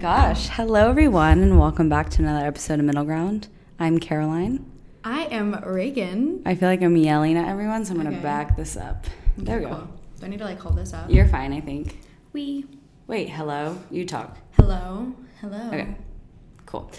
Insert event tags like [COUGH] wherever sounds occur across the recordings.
gosh. Hello, everyone, and welcome back to another episode of Middle Ground. I'm Caroline. I am Reagan. I feel like I'm yelling at everyone, so I'm going to Okay. back this up. There we go. Cool. Do I need to like hold this up? You're fine, I think. We. Wait, hello. You talk. Hello. Hello. Okay. Cool.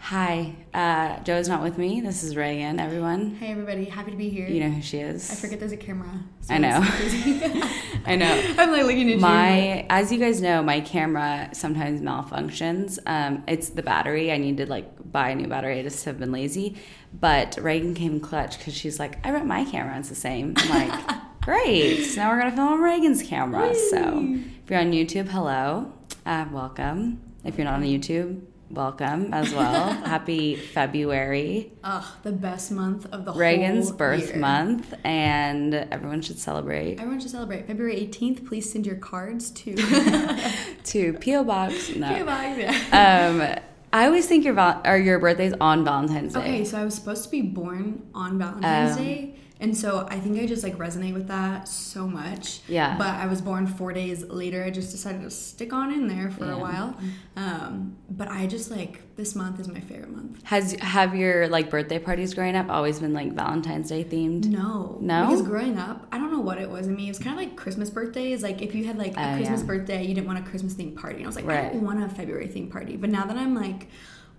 Hi. Uh, Joe's not with me. This is Reagan, everyone. Hey everybody, happy to be here. You know who she is. I forget there's a camera. so I know. [LAUGHS] I know. [LAUGHS] I'm like looking at you. My, as you guys know, my camera sometimes malfunctions. Um, it's the battery. I need to like buy a new battery. I just have been lazy. But Reagan came clutch because she's like, I bet my camera is the same. I'm like, [LAUGHS] great. So now we're gonna film on Reagan's camera. So if you're on YouTube, hello, uh, welcome. If you're not on YouTube, welcome as well. [LAUGHS] Happy February. Ugh, the best month of the Reagan's birth year. month, and everyone should celebrate. Everyone should celebrate February 18th. Please send your cards to. [LAUGHS] To PO Box, [LAUGHS] no. Okay, bye. Yeah. Um, I always think your val- or your birthday's on Valentine's Day. Okay, so I was supposed to be born on Valentine's Um, Day, and so I think I just like resonate with that so much. Yeah. But I was born four days later. I just decided to stick on in there for Yeah. a while. Um, but I just like this month is my favorite month. Has have your like birthday parties growing up always been like Valentine's Day themed? No, No? Because growing up, I don't know what it was in me. It was kind of like Christmas birthdays. Like if you had like a Oh, Christmas yeah. birthday, you didn't want a Christmas themed party. And I was like, I don't want a February themed party. But now that I'm like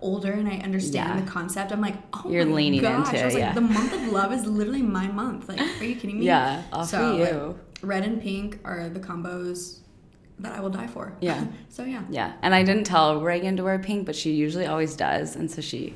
older and I understand Yeah. the concept, I'm like, oh You're my leaning gosh. into I was it, like, yeah. the month of love is literally my month. Like, are you kidding me? Yeah, all So, you. like, red and pink are the combos that I will die for. Yeah. [LAUGHS] so yeah. Yeah, and I didn't tell Reagan to wear pink, but she usually always does, and so she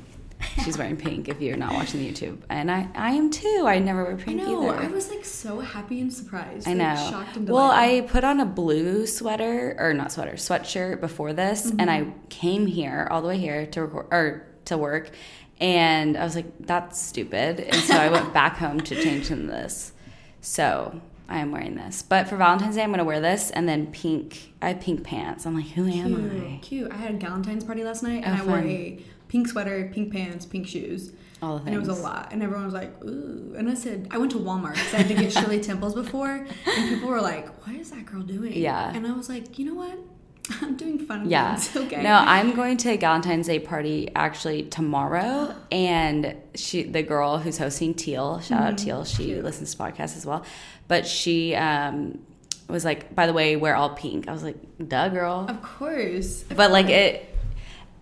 she's wearing pink if you're not watching the YouTube, and I I am too. I never wear I pink know. either. I was like so happy and surprised. I like, know. shocked and well. I put on a blue sweater or not sweater, sweatshirt before this, and I Mm-hmm. came here all the way here to record or to work, and I was like, "That's stupid," and so I went [LAUGHS] back home to change into this. So I am wearing this, but for Valentine's Day, I'm gonna wear this and then pink. I have pink pants. I'm like, who am I? Cute, cute. I had a Galentine's party last night, and Oh, I wore a pink sweater, pink pants, pink shoes, All the and it was a lot. And everyone was like, "Ooh!" And I said, I went to Walmart because I had to get [LAUGHS] Shirley Temples before, and people were like, "What is that girl doing?" Yeah. And I was like, you know what? [LAUGHS] I'm doing fun Yeah. things. [LAUGHS] Okay. No, I'm going to a Valentine's Day party actually tomorrow, [GASPS] and she, the girl who's hosting Teal, shout out Teal, she listens to podcasts as well, but she um, was like, by the way, wear all pink. I was like, duh, girl. Of course. Of But like it,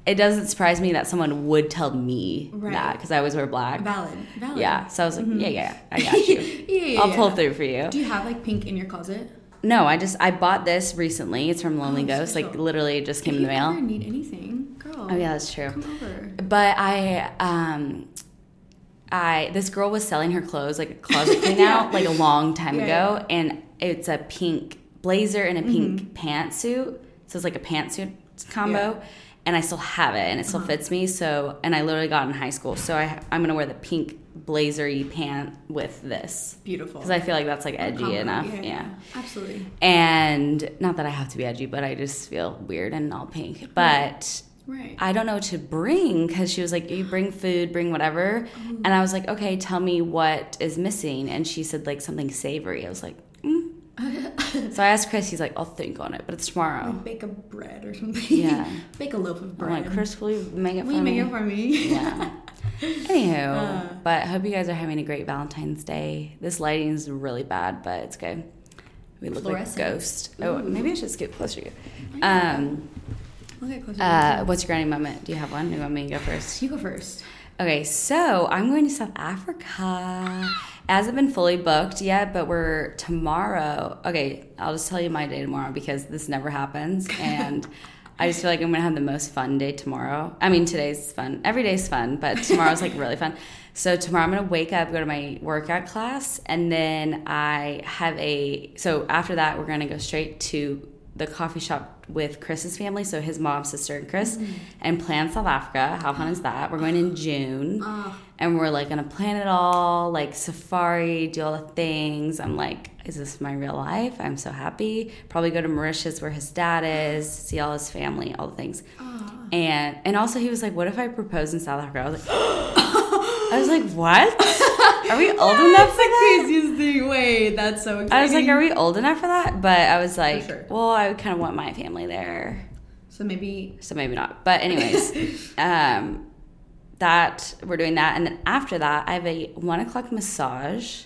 it doesn't surprise me that someone would tell me Right. that because I always wear black. Valid. Valid. Yeah, so I was like, yeah, yeah, I [LAUGHS] got you. yeah, yeah, I'll pull through for you. Do you have like pink in your closet? No, I just I bought this recently. It's from Lonely Oh, Ghost. Like literally, it just came if in the mail. ever need anything, girl. Oh yeah, that's true. Come over. But I, um, I this girl was selling her clothes like a closet clean [LAUGHS] Yeah. out like a long time Yeah, ago, yeah. and it's a pink blazer and a pink pantsuit. So it's like a pantsuit combo. Yeah. And I still have it, and it still Uh-huh. fits me. So, and I literally got in high school, so I I'm gonna wear the pink blazery pant with this Beautiful. because I feel like that's like edgy enough. Yeah, yeah. Absolutely. And not that I have to be edgy, but I just feel weird and all pink. But Right. I don't know what to bring because she was like, "You bring food, bring whatever," and I was like, "Okay, tell me what is missing." And she said like something savory. I was like. [LAUGHS] so I asked Chris. He's like, "I'll think on it, but it's tomorrow." Like bake a bread or something. Yeah. [LAUGHS] bake a loaf of I'm bread. like, "Chris, will you make it Will for you me?" make it for me? yeah. [LAUGHS] Anywho, Uh. but I hope you guys are having a great Valentine's Day. This lighting is really bad, but it's good. We look like Fluorescent. ghost. Oh, maybe I should scoot closer to you. Um, Okay, close uh, what's your grinding moment? Do you have one? Do you want me to go first? you go first. Okay, so I'm going to South Africa. Hasn't been fully booked yet, but we're tomorrow. Okay, I'll just tell you my day tomorrow because this never happens. And [LAUGHS] I just feel like I'm going to have the most fun day tomorrow. I mean, today's fun. Every day's fun, but [LAUGHS] tomorrow's like really fun. So tomorrow I'm going to wake up, go to my workout class, and then I have a. So after that, we're going to go straight to the coffee shop with Chris's family, so his mom, sister, and Chris, mm-hmm. and plan South Africa. How fun is that? We're going in June, Oh, and we're like gonna plan it all, like safari, do all the things. I'm like, is this my real life? I'm so happy. Probably go to Mauritius where his dad is, see all his family, all the things. oh. And and also he was like, what if I propose in South Africa? I was like, [LAUGHS] I was like, what? [LAUGHS] Are we old enough for that? craziest thing. Wait, that's so exciting. I was like, are we old enough for that? But I was like, sure. well, I kind of want my family there. So maybe so maybe not. But anyways, [LAUGHS] um, that we're doing that, and then after that, I have a one o'clock massage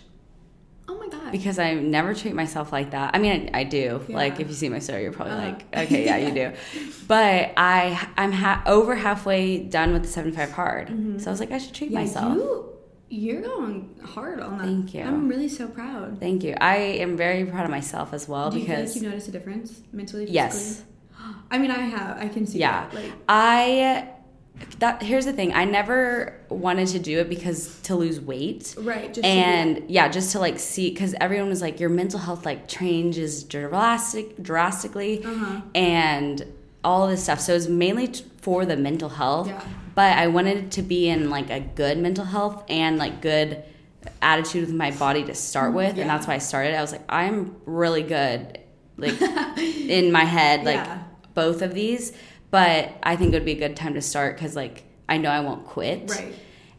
oh my god. because I never treat myself like that. I mean, I, I do. Yeah. Like if you see my story, you're probably Uh-huh. like, okay, yeah, you do. [LAUGHS] But I I'm ha- over halfway done with the 75 hard, so I was like, I should treat yeah, myself. you you're going hard on that. Thank you. I'm really so proud. Thank you. I am very proud of myself as well Do you like because you noticed a difference mentally? Physically? yes, [GASPS] I mean, I have. I can see. Yeah. That. Like, I that here's the thing. I never wanted to do it because to lose weight. right. Just and yeah, just to like see because everyone was like your mental health like changes drastic drastically Uh huh. and all this stuff. So it's mainly t- for the mental health. Yeah. But I wanted to be in like a good mental health and like good attitude with my body to start with, Yeah. and that's why I started. I was like, I'm really good, like [LAUGHS] in my head, like Yeah. both of these. But I think it would be a good time to start because like I know I won't quit. Right.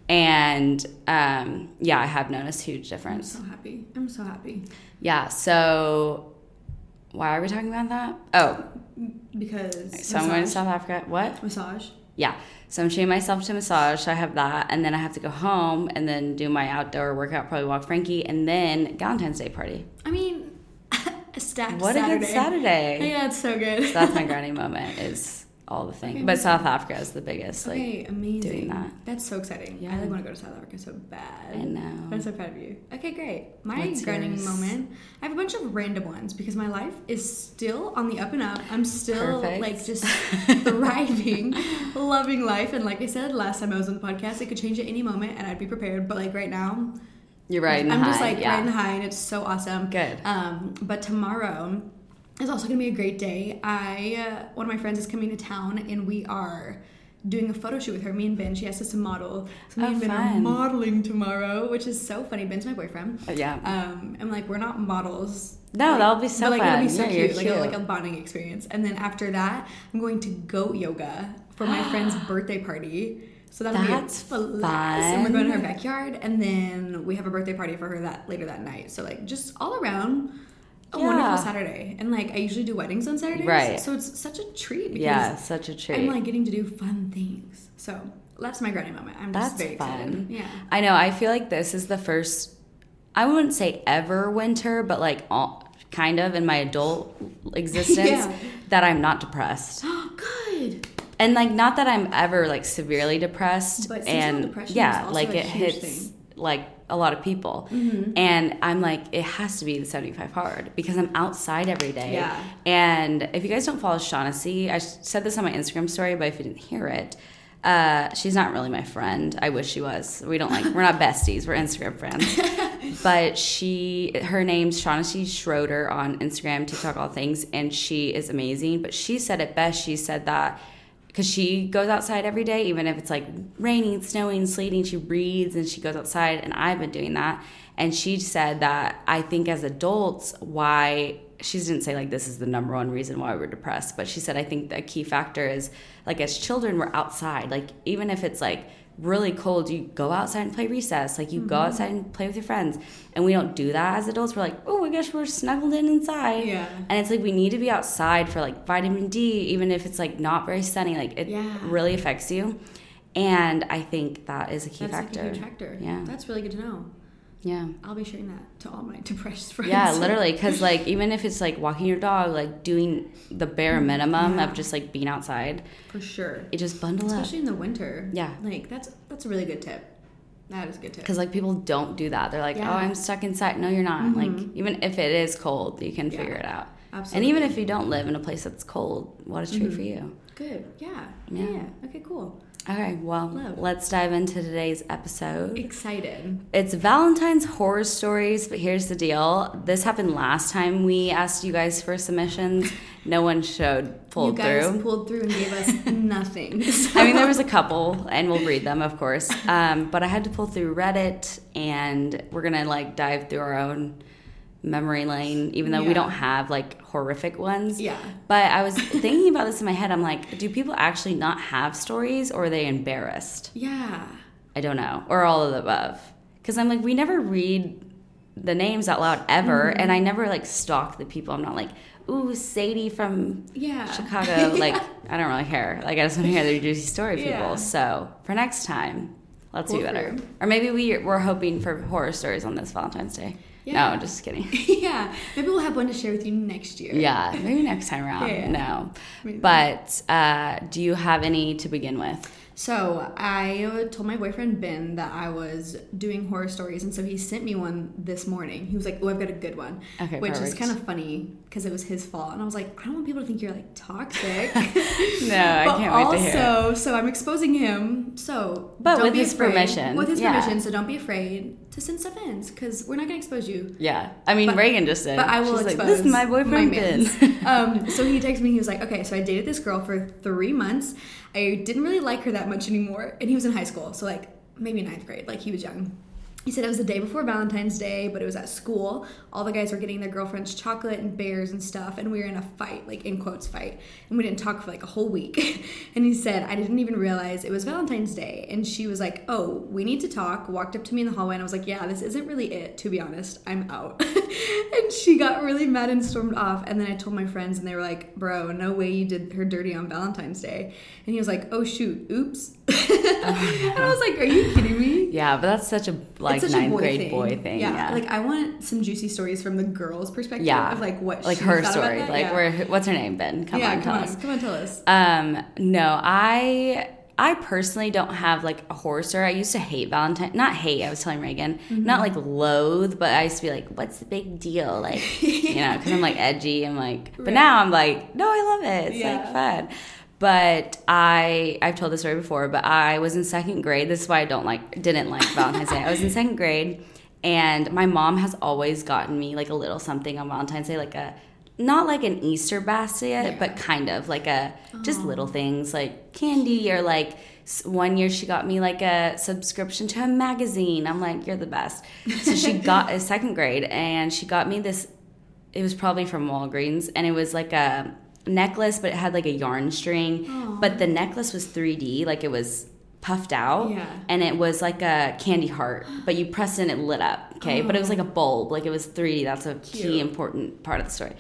And um, yeah, I have noticed huge difference. I'm so happy. I'm so happy Yeah. So why are we talking about that? Oh, because so I'm going to South Africa. What? massage. Yeah. So I'm treating myself to massage. So I have that, and then I have to go home and then do my outdoor workout, probably walk Frankie, and then Valentine's Day party. I mean, [LAUGHS] a stacked What Saturday. a good Saturday! [LAUGHS] Yeah, it's so good. So that's my [LAUGHS] grinding moment. Is all the things, Okay, but. South Africa is the biggest. Like okay, amazing. doing that. That's so exciting. Yeah. I like want to go to South Africa so bad. I know. I'm so proud of you. Okay, great. My What's grinding yours? moment. I have a bunch of random ones because my life is still on the up and up. I'm still Perfect. like just [LAUGHS] thriving, loving life. And like I said last time I was on the podcast, it could change at any moment, and I'd be prepared. But like right now, You're right. I'm just like yeah. riding high, and it's so awesome. Good. Um, but tomorrow is also gonna be a great day. I uh, one of my friends is coming to town, and we are doing a photo shoot with her. Me and Ben. She asked us to model, so me Oh, and Ben are modeling tomorrow, which is so funny. Ben's my boyfriend. Uh, yeah. Um, I'm like, we're not models. No, Like, that'll be so but, like, fun. It'll be so Yeah, cute, like a, cute. like a bonding experience. And then after that, I'm going to goat yoga for my [GASPS] friend's birthday party. So that'll That's be a blast. And we're going to her backyard, and then we have a birthday party for her that later that night. So like just all around. Oh, a Yeah. wonderful Saturday, and like I usually do weddings on Saturdays, Right. So it's such a treat because yeah, such a treat. I'm like getting to do fun things. So that's my grinding moment. I'm just That's very excited. fun. Yeah. I know. I feel like this is the first. I wouldn't say ever winter, but like all, kind of in my adult existence [LAUGHS] Yeah. that I'm not depressed. Oh, [GASPS] good. And like not that I'm ever like severely depressed But seasonal and depression yeah, like it hits thing. Like a lot of people. And I'm like it has to be the 75 hard because I'm outside every day. Yeah. And if you guys don't follow Shaughnessy, I said this on my Instagram story, but if you didn't hear it, uh, she's not really my friend. I wish she was. We don't like we're not [LAUGHS] besties. We're Instagram friends. [LAUGHS] but she her name's Shaughnessy Schroeder on Instagram, TikTok, all things, and she is amazing. But she said it best. She said that because she goes outside every day, even if it's like raining, snowing, sleeting, she reads and she goes outside. And I've been doing that. And she said that I think as adults, why she didn't say like this is the number one reason why we're depressed, but she said I think the key factor is like as children, we're outside. Like even if it's like really cold, you go outside and play recess. Like you go mm-hmm. outside and play with your friends. And we don't do that as adults. We're like, oh, my gosh, we're snuggled in inside. Yeah. And it's like we need to be outside for like vitamin D, even if it's like not very sunny. Like it Yeah. really affects you. And I think that is a key That's factor. like a huge factor. Yeah. That's really good to know. Yeah. I'll be sharing that to all my [LAUGHS] depressed friends. Yeah, literally. [LAUGHS] Because, like, even if it's like walking your dog, like doing the bare mm, minimum Yeah. of just like being outside, For sure. it just bundle up. Especially in the winter. Yeah. Like that's that's a really good tip. That is a good tip. Because, like, people don't do that. They're like, oh, Yeah. oh, I'm stuck inside. No, you're not. Like, mm-hmm. even if it is cold, you can Yeah. figure it out. Absolutely. And even if you don't live in a place that's cold, what is true mm-hmm. for you? Good. Yeah. Yeah. yeah. Okay, cool. Okay, well, Love. let's dive into today's episode. Excited. It's Valentine's horror stories, but here's the deal. This happened last time we asked you guys for submissions. No one showed pulled you guys through. pulled through and gave us [LAUGHS] nothing. I mean, there was a couple, and we'll read them, of course. Um, but I had to pull through Reddit, and we're gonna like dive through our own memory lane, even though we don't have like horrific ones. Yeah. But I was [LAUGHS] thinking about this in my head. I'm like, do people actually not have stories, or are they embarrassed? yeah. I don't know, or all of the above. Because I'm like, we never read the names out loud ever, Mm-hmm. and I never like stalk the people. I'm not like, ooh, Sadie from Yeah. Chicago. [LAUGHS] Like, I don't really care. Like, I just want to hear their [LAUGHS] juicy story, people. Yeah. So for next time, let's Cool do better. Or maybe we we're hoping for horror stories on this Valentine's Day. Yeah. No, just kidding. [LAUGHS] yeah. Maybe we'll have one to share with you next year. Yeah, maybe next time around. Yeah. No. Maybe. But uh, do you have any to begin with? So I told my boyfriend Ben that I was doing horror stories, and so he sent me one this morning. He was like, "Oh, I've got a good one," Okay, which is kind of funny because it was his fault, and I was like, "I don't want people to think you're like toxic." [LAUGHS] No, I [LAUGHS] can't wait also, to hear. Also, so I'm exposing him. So, But don't with be his afraid- permission, With his yeah. permission, so don't be afraid to send stuff in because we're not gonna expose you. Yeah, I mean But- Reagan just said. But I will She's expose like, this is my boyfriend Ben. [LAUGHS] um, so he texted me. He was like, "Okay, so I dated this girl for three months. I didn't really like her that much anymore, and he was in high school, so like maybe ninth grade. Like he was young." He said it was the day before Valentine's Day, but it was at school. All the guys were getting their girlfriends chocolate and bears and stuff, and we were in a fight, like in quotes fight, and we didn't talk for like a whole week. [LAUGHS] and he said, I didn't even realize it was Valentine's Day. And she was like, Oh, we need to talk. Walked up to me in the hallway, and I was like, Yeah, this isn't really it, to be honest. I'm out. [LAUGHS] and she got really mad and stormed off. And then I told my friends, and they were like, Bro, no way you did her dirty on Valentine's Day. And he was like, Oh, shoot, oops. [LAUGHS] and I was like, Are you kidding me? Yeah, but that's such a like such a ninth boy grade thing. boy thing. Yeah, Like I want some juicy stories from the girl's perspective yeah, of like what like her story. Like yeah. where what's her name? Ben, come yeah, on, come tell on, us. come on, tell us. Um, no, I I personally don't have like a horror story. I used to hate Valentine, not hate. I was telling Reagan, Mm-hmm. not like loathe, but I used to be like, "What's the big deal?" Like, you know, because I'm like edgy. I'm like, but [LAUGHS] Right. now I'm like, no, I love it. It's like fun. But I I've told this story before, but I was in second grade. This is why I don't like didn't like Valentine's Day. I was in second grade, and my mom has always gotten me like a little something on Valentine's Day, like a not like an Easter basket, but kind of like a just little things like candy or like one year she got me like a subscription to a magazine. I'm like, you're the best. So she [LAUGHS] got a second grade and she got me this. It was probably from Walgreens and it was like a necklace, but it had like a yarn string. But the necklace was 3D, like it was puffed out. Yeah. and it was like a candy heart but you pressed it and it lit up okay? But it was like a bulb. Like it was 3d that's a key important part of the story.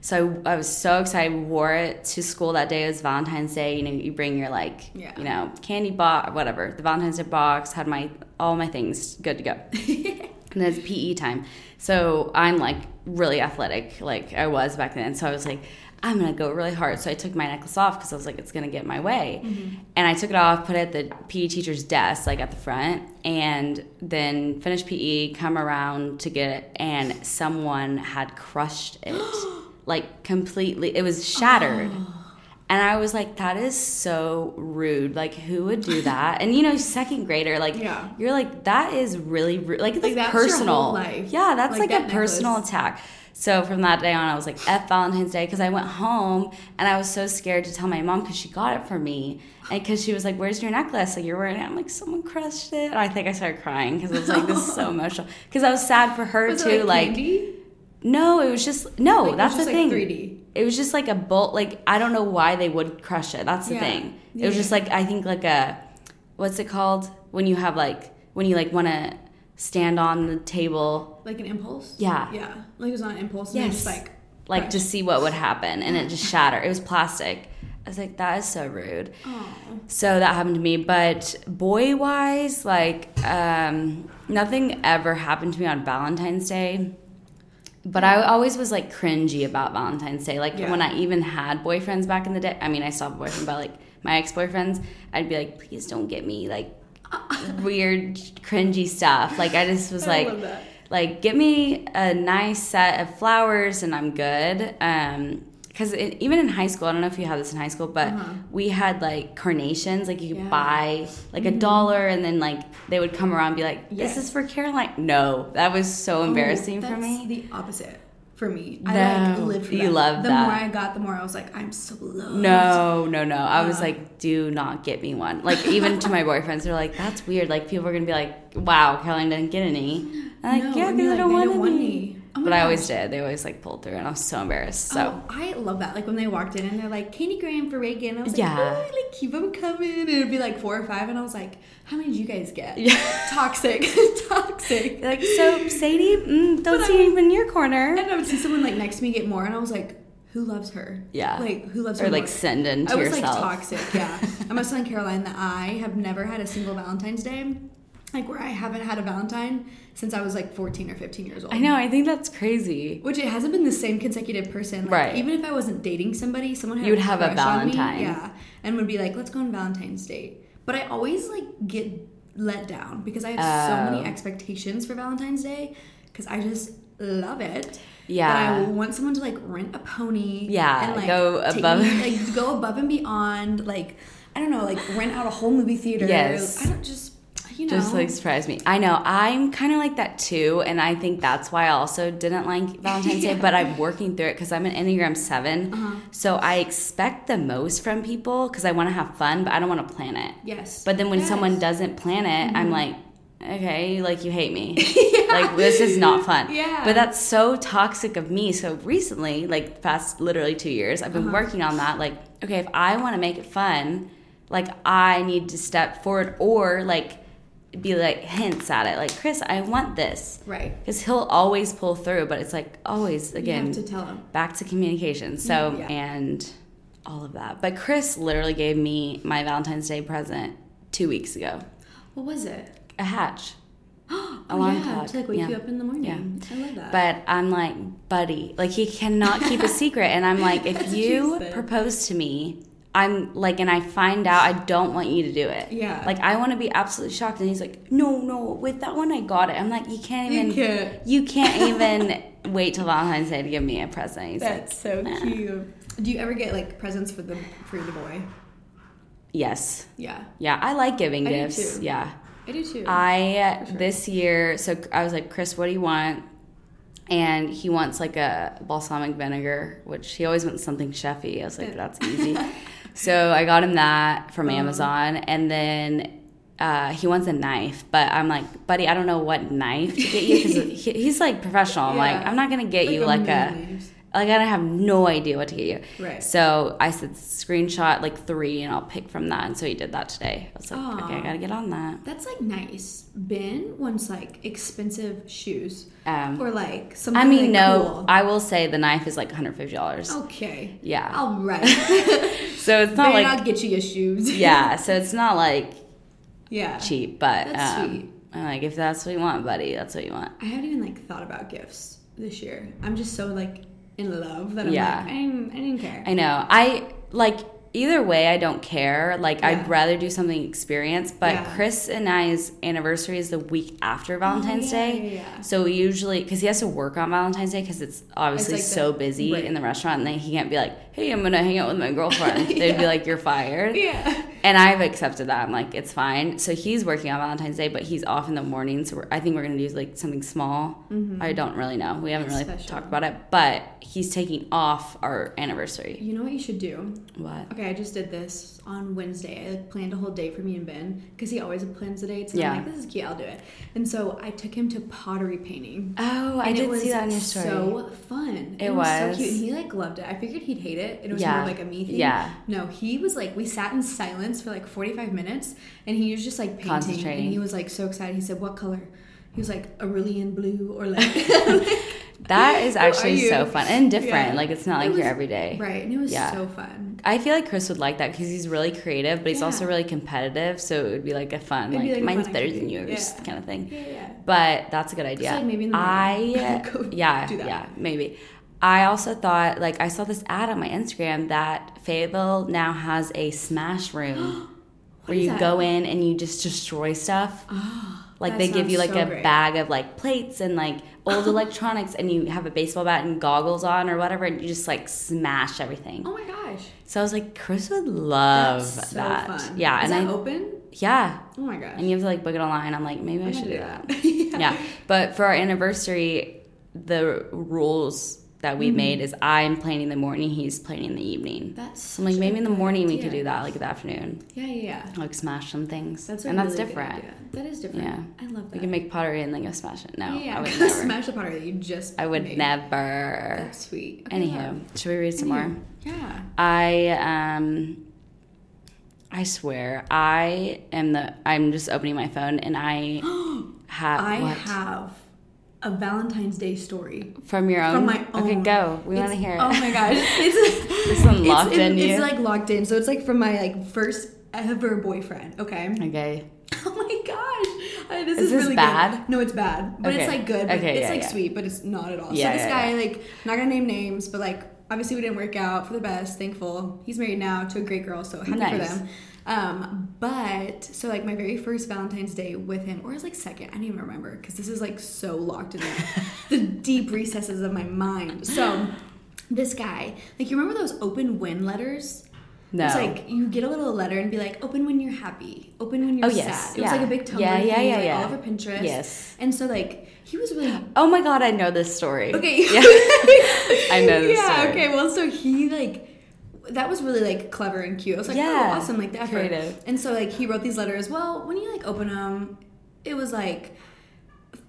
So I, I was so excited. Wore it to school that day. It was valentine's day. You know you bring your like Yeah. you know candy box whatever the valentine's day box had my all my things good to go. [LAUGHS] And then it's pe time. So i'm like really athletic like i was back then. So i was like i'm gonna go really hard so i took my necklace off because i was like it's gonna get in my way mm-hmm. and i took it off put it at the pe teacher's desk like at the front and then finished pe come around to get it and someone had crushed it [GASPS] like completely it was shattered oh. and I was like, that is so rude. Like, who would do that? And you know, second grader, like, Yeah. you're like, that is really rude. Like, that's that's your personal. whole life. Yeah, that's Like like, that a personal attack. So from that day on, I was like, F Valentine's Day, because I went home and I was so scared to tell my mom because she got it for me. And because she was like, Where's your necklace? Like, you're wearing it. I'm like, Someone crushed it. And I think I started crying because I was like, This is so [LAUGHS] emotional. Because I was sad for her Was too. like, like, no, it was just, no, Like, that's just, the like, thing. 3D. It was just like a bolt. Like I don't know why they would crush it. That's the Yeah. thing. It was just like I think like a what's it called when you have like when you like want to stand on the table Like an impulse? Yeah. Yeah. Like it was on an impulse and yes. Just like like crushed. to see what would happen and it just shattered. It was plastic. I was like that is so rude. Oh. So that happened to me, but boy wise, like um, nothing ever happened to me on Valentine's Day. But I always was like cringy about Valentine's Day. Like Yeah. when I even had boyfriends back in the day. I mean, I still have a boyfriend, but like my ex boyfriends, I'd be like, please don't get me like weird, cringy stuff. Like I just was [LAUGHS] I like, like get me a nice set of flowers and I'm good. Um, because even in high school, I don't know if you had this in high school, but Uh-huh. we had like carnations. Like you could Yeah. Mm-hmm. buy like a dollar, and then like they would come around and be like, "This Yes. is for Caroline." No, that was so embarrassing Oh, for me. The opposite for me. I like lived for you that. love the that. more I got, the more I was like, I'm so loved. No, no, no. I was like, do not get me one. Like, even to my [LAUGHS] boyfriends, they're like, that's weird. Like, people are going to be like, wow, Caroline didn't get any. I'm like, No, yeah, because you're I don't they want don't want any. Oh but I always did. They always like pulled through, and I was so embarrassed. So, Oh, I love that. Like when they walked in and they're like, Candygram for Reagan. I was like, Yeah. oh, like keep them coming. And it'd be like four or five. And I was like, how many did you guys get? Yeah. [LAUGHS] Toxic. [LAUGHS] Toxic. Like, so Sadie, mm, don't But see I- in your corner. And I would see someone like next to me get more, and I was like, who loves her? Yeah. Like who loves Or her? like more? send in to I was yourself. like toxic. Yeah. I must telling Caroline that I have never had a single Valentine's Day, like where I haven't had a Valentine since I was like 14 or 15 years old. I know. I think that's crazy. Which it hasn't been the same consecutive person. Like, Right. Even if I wasn't dating somebody, someone had You would have a crush on me, Valentine. yeah, and would be like, "Let's go on Valentine's date." But I always like get let down because I have so oh. many Oh. expectations for Valentine's Day because I just love it. Yeah. But I want someone to like rent a pony. Yeah, And like go above- me- like go above and beyond. Like I don't know, like rent out a whole movie theater. [LAUGHS] Yes. I don't just you know. Just like surprise me. I know. I'm kind of like that too, and I think that's why I also didn't like [LAUGHS] Valentine's Day. But I'm working through it because I'm an Enneagram 7 Uh-huh. so I expect the most from people because I want to have fun, but I don't want to plan it. yes. But then when Yes. Mm-hmm. someone doesn't plan it, I'm like, okay, like you hate me. [LAUGHS] Like this is not fun. [LAUGHS] Yeah. But that's so toxic of me. So recently, like the past literally two years, I've been Uh-huh. working on that. Like, okay, if I want to make it fun, like I need to step forward or like be like hints at it. Like, Chris, I want this. right. Because he'll always pull through, but it's like always again you have to tell them. back to communication. So mm-hmm. Yeah. and all of that. But Chris literally gave me my Valentine's Day present two weeks ago. What was it? A hatch. [GASPS] Oh, Alarm yeah, clock, to like wake yeah. you up in the morning. Yeah. I love that. But I'm like, buddy, like he cannot keep a [LAUGHS] secret. And I'm like, if you propose to me, I'm like, and I find out I don't want you to do it. Yeah. Like I want to be absolutely shocked. And he's like, no, no, with that one I got it. I'm like, you can't even, You can't. You can't [LAUGHS] even wait till Valentine's Day to give me a present. He's like, That's so nah. cute. Do you ever get like presents for the for the boy? yes, Yeah, yeah, I like giving I gifts. Yeah. I do too. I sure. this year, so I was like, Chris, what do you want? And he wants like a balsamic vinegar, which he always wants something chefy. I was like, that's easy. [LAUGHS] so I got him that from. Amazon, and then uh, he wants a knife. But I'm like, buddy, I don't know what knife to get you because [LAUGHS] he, he's like professional. I'm like, I'm not gonna get you like a million leaves. Like I have no idea what to get you. Right. So I said screenshot like three, and I'll pick from that. And so he did that today. I was like, Aw. okay, I gotta get on that. That's like nice. Ben wants like expensive shoes Um, or like something. I mean, like, no, cool. I will say the knife is like $150. Okay. Yeah. All right. [LAUGHS] So it's not ben, like, I'll get you your shoes. [LAUGHS] yeah, [LAUGHS] so it's not like yeah. cheap, but That's um. I'm like, if that's what you want, buddy, that's what you want. I haven't even like thought about gifts this year. I'm just so like in love that I'm Yeah. like I didn't, I didn't care. I know. I like either way, I don't care. Like, Yeah. I'd rather do something experience, but Yeah. Chris and I's anniversary is the week after oh, Valentine's Oh, yeah, Day. So we usually, because he has to work on Valentine's Day because it's obviously like so the- busy right. in the restaurant, and then he can't be like, hey, I'm going to hang out with my girlfriend. [LAUGHS] They'd be like, you're fired. yeah. And I've accepted that. I'm like, it's fine. So he's working on Valentine's Day, but he's off in the morning. So we're, I think we're going to do like something small. Mm-hmm. I don't really know. We haven't That's really special. talked about it, but he's taking off our anniversary. You know what you should do? What? Okay, I just did this on Wednesday. I like, planned a whole day for me and Ben because he always plans the dates. And Yeah. I'm like, this is cute. I'll do it. And so I took him to pottery painting. Oh, I did it see that in your story. So fun. It was. was. so cute. And he like loved it. I figured he'd hate it. And it was Yeah. more like a me thing. Yeah. No, he was like we sat in silence for like 45 minutes and he was just like painting. And he was like so excited. He said, What color? He was like Aurelian blue or like [LAUGHS] that is actually so fun and different. Yeah. Like it's not It like you're was- every day. Right. And it was Yeah. so fun. I feel like Chris would like that because he's really creative, but he's Yeah. also really competitive. So it would be like a fun, like, like mine's fun better than yours kind of thing. Yeah, yeah. But that's a good idea. like maybe in the morning. I [LAUGHS] yeah do that. yeah maybe. I also thought like I saw this ad on my Instagram that Fayetteville now has a smash [GASPS] room where you that? go in and you just destroy stuff. Ah, like that they give you like so a great. bag of like plates and like old electronics and you have a baseball bat and goggles on or whatever and you just like smash everything. Oh my gosh. So I was like, Chris would love so that. fun. Yeah, Is and I open? yeah, Oh my gosh. and you have to like book it online. I'm like, maybe I I'm should do that. do that. [LAUGHS] yeah, but for our anniversary, the rules that we made is I'm planning the morning, he's planning the evening. That's So I'm like, maybe in the morning we could do that, like in the afternoon, Yeah, yeah, yeah. like smash some things, That's and that's really good different. idea. That is different. Yeah. I love that. We can make pottery and then go smash it. No, yeah, yeah. I would [LAUGHS] never. smash the pottery that you just. I would made. never. That's sweet. Okay, Anywho, love. should we read some more? Yeah. I um I swear I am the I'm just opening my phone and I [GASPS] have I what? have a Valentine's Day story. From your own? From my own. Okay, go. We want to hear it. Oh my gosh, [LAUGHS] it's This one locked it's, in It's you? like locked in. So it's like from my like first ever boyfriend. Okay. Okay. [LAUGHS] Oh my gosh, Uh, this Is is, this really bad? Good. No, it's bad, but Okay. it's like good. But Okay, it's yeah, like yeah. sweet, but it's not at all. Yeah, so this guy, like, not gonna name names, but like, obviously we didn't work out for the best. Thankful. He's married now to a great girl, so happy for them. Um, but so like my very first Valentine's Day with him, or it was like second, I don't even remember because this is like so locked in the, [LAUGHS] the deep recesses of my mind. So this guy, like, you remember those open when letters? No. It's like you get a little letter and be like, open when you're happy, open when you're Oh, yes. sad. It was like a big Tumblr Yeah, yeah, thing, yeah, like, yeah. all over Pinterest. Yes. And so like he was really [GASPS] Oh my god, I know this story. okay. Yeah. [LAUGHS] I know this [LAUGHS] yeah. story. Okay. Well, so he like that was really like clever and cute. I was like, oh, Yeah. oh, awesome, like the effort. Creative. And so like he wrote these letters. Well, when you like open them, it was like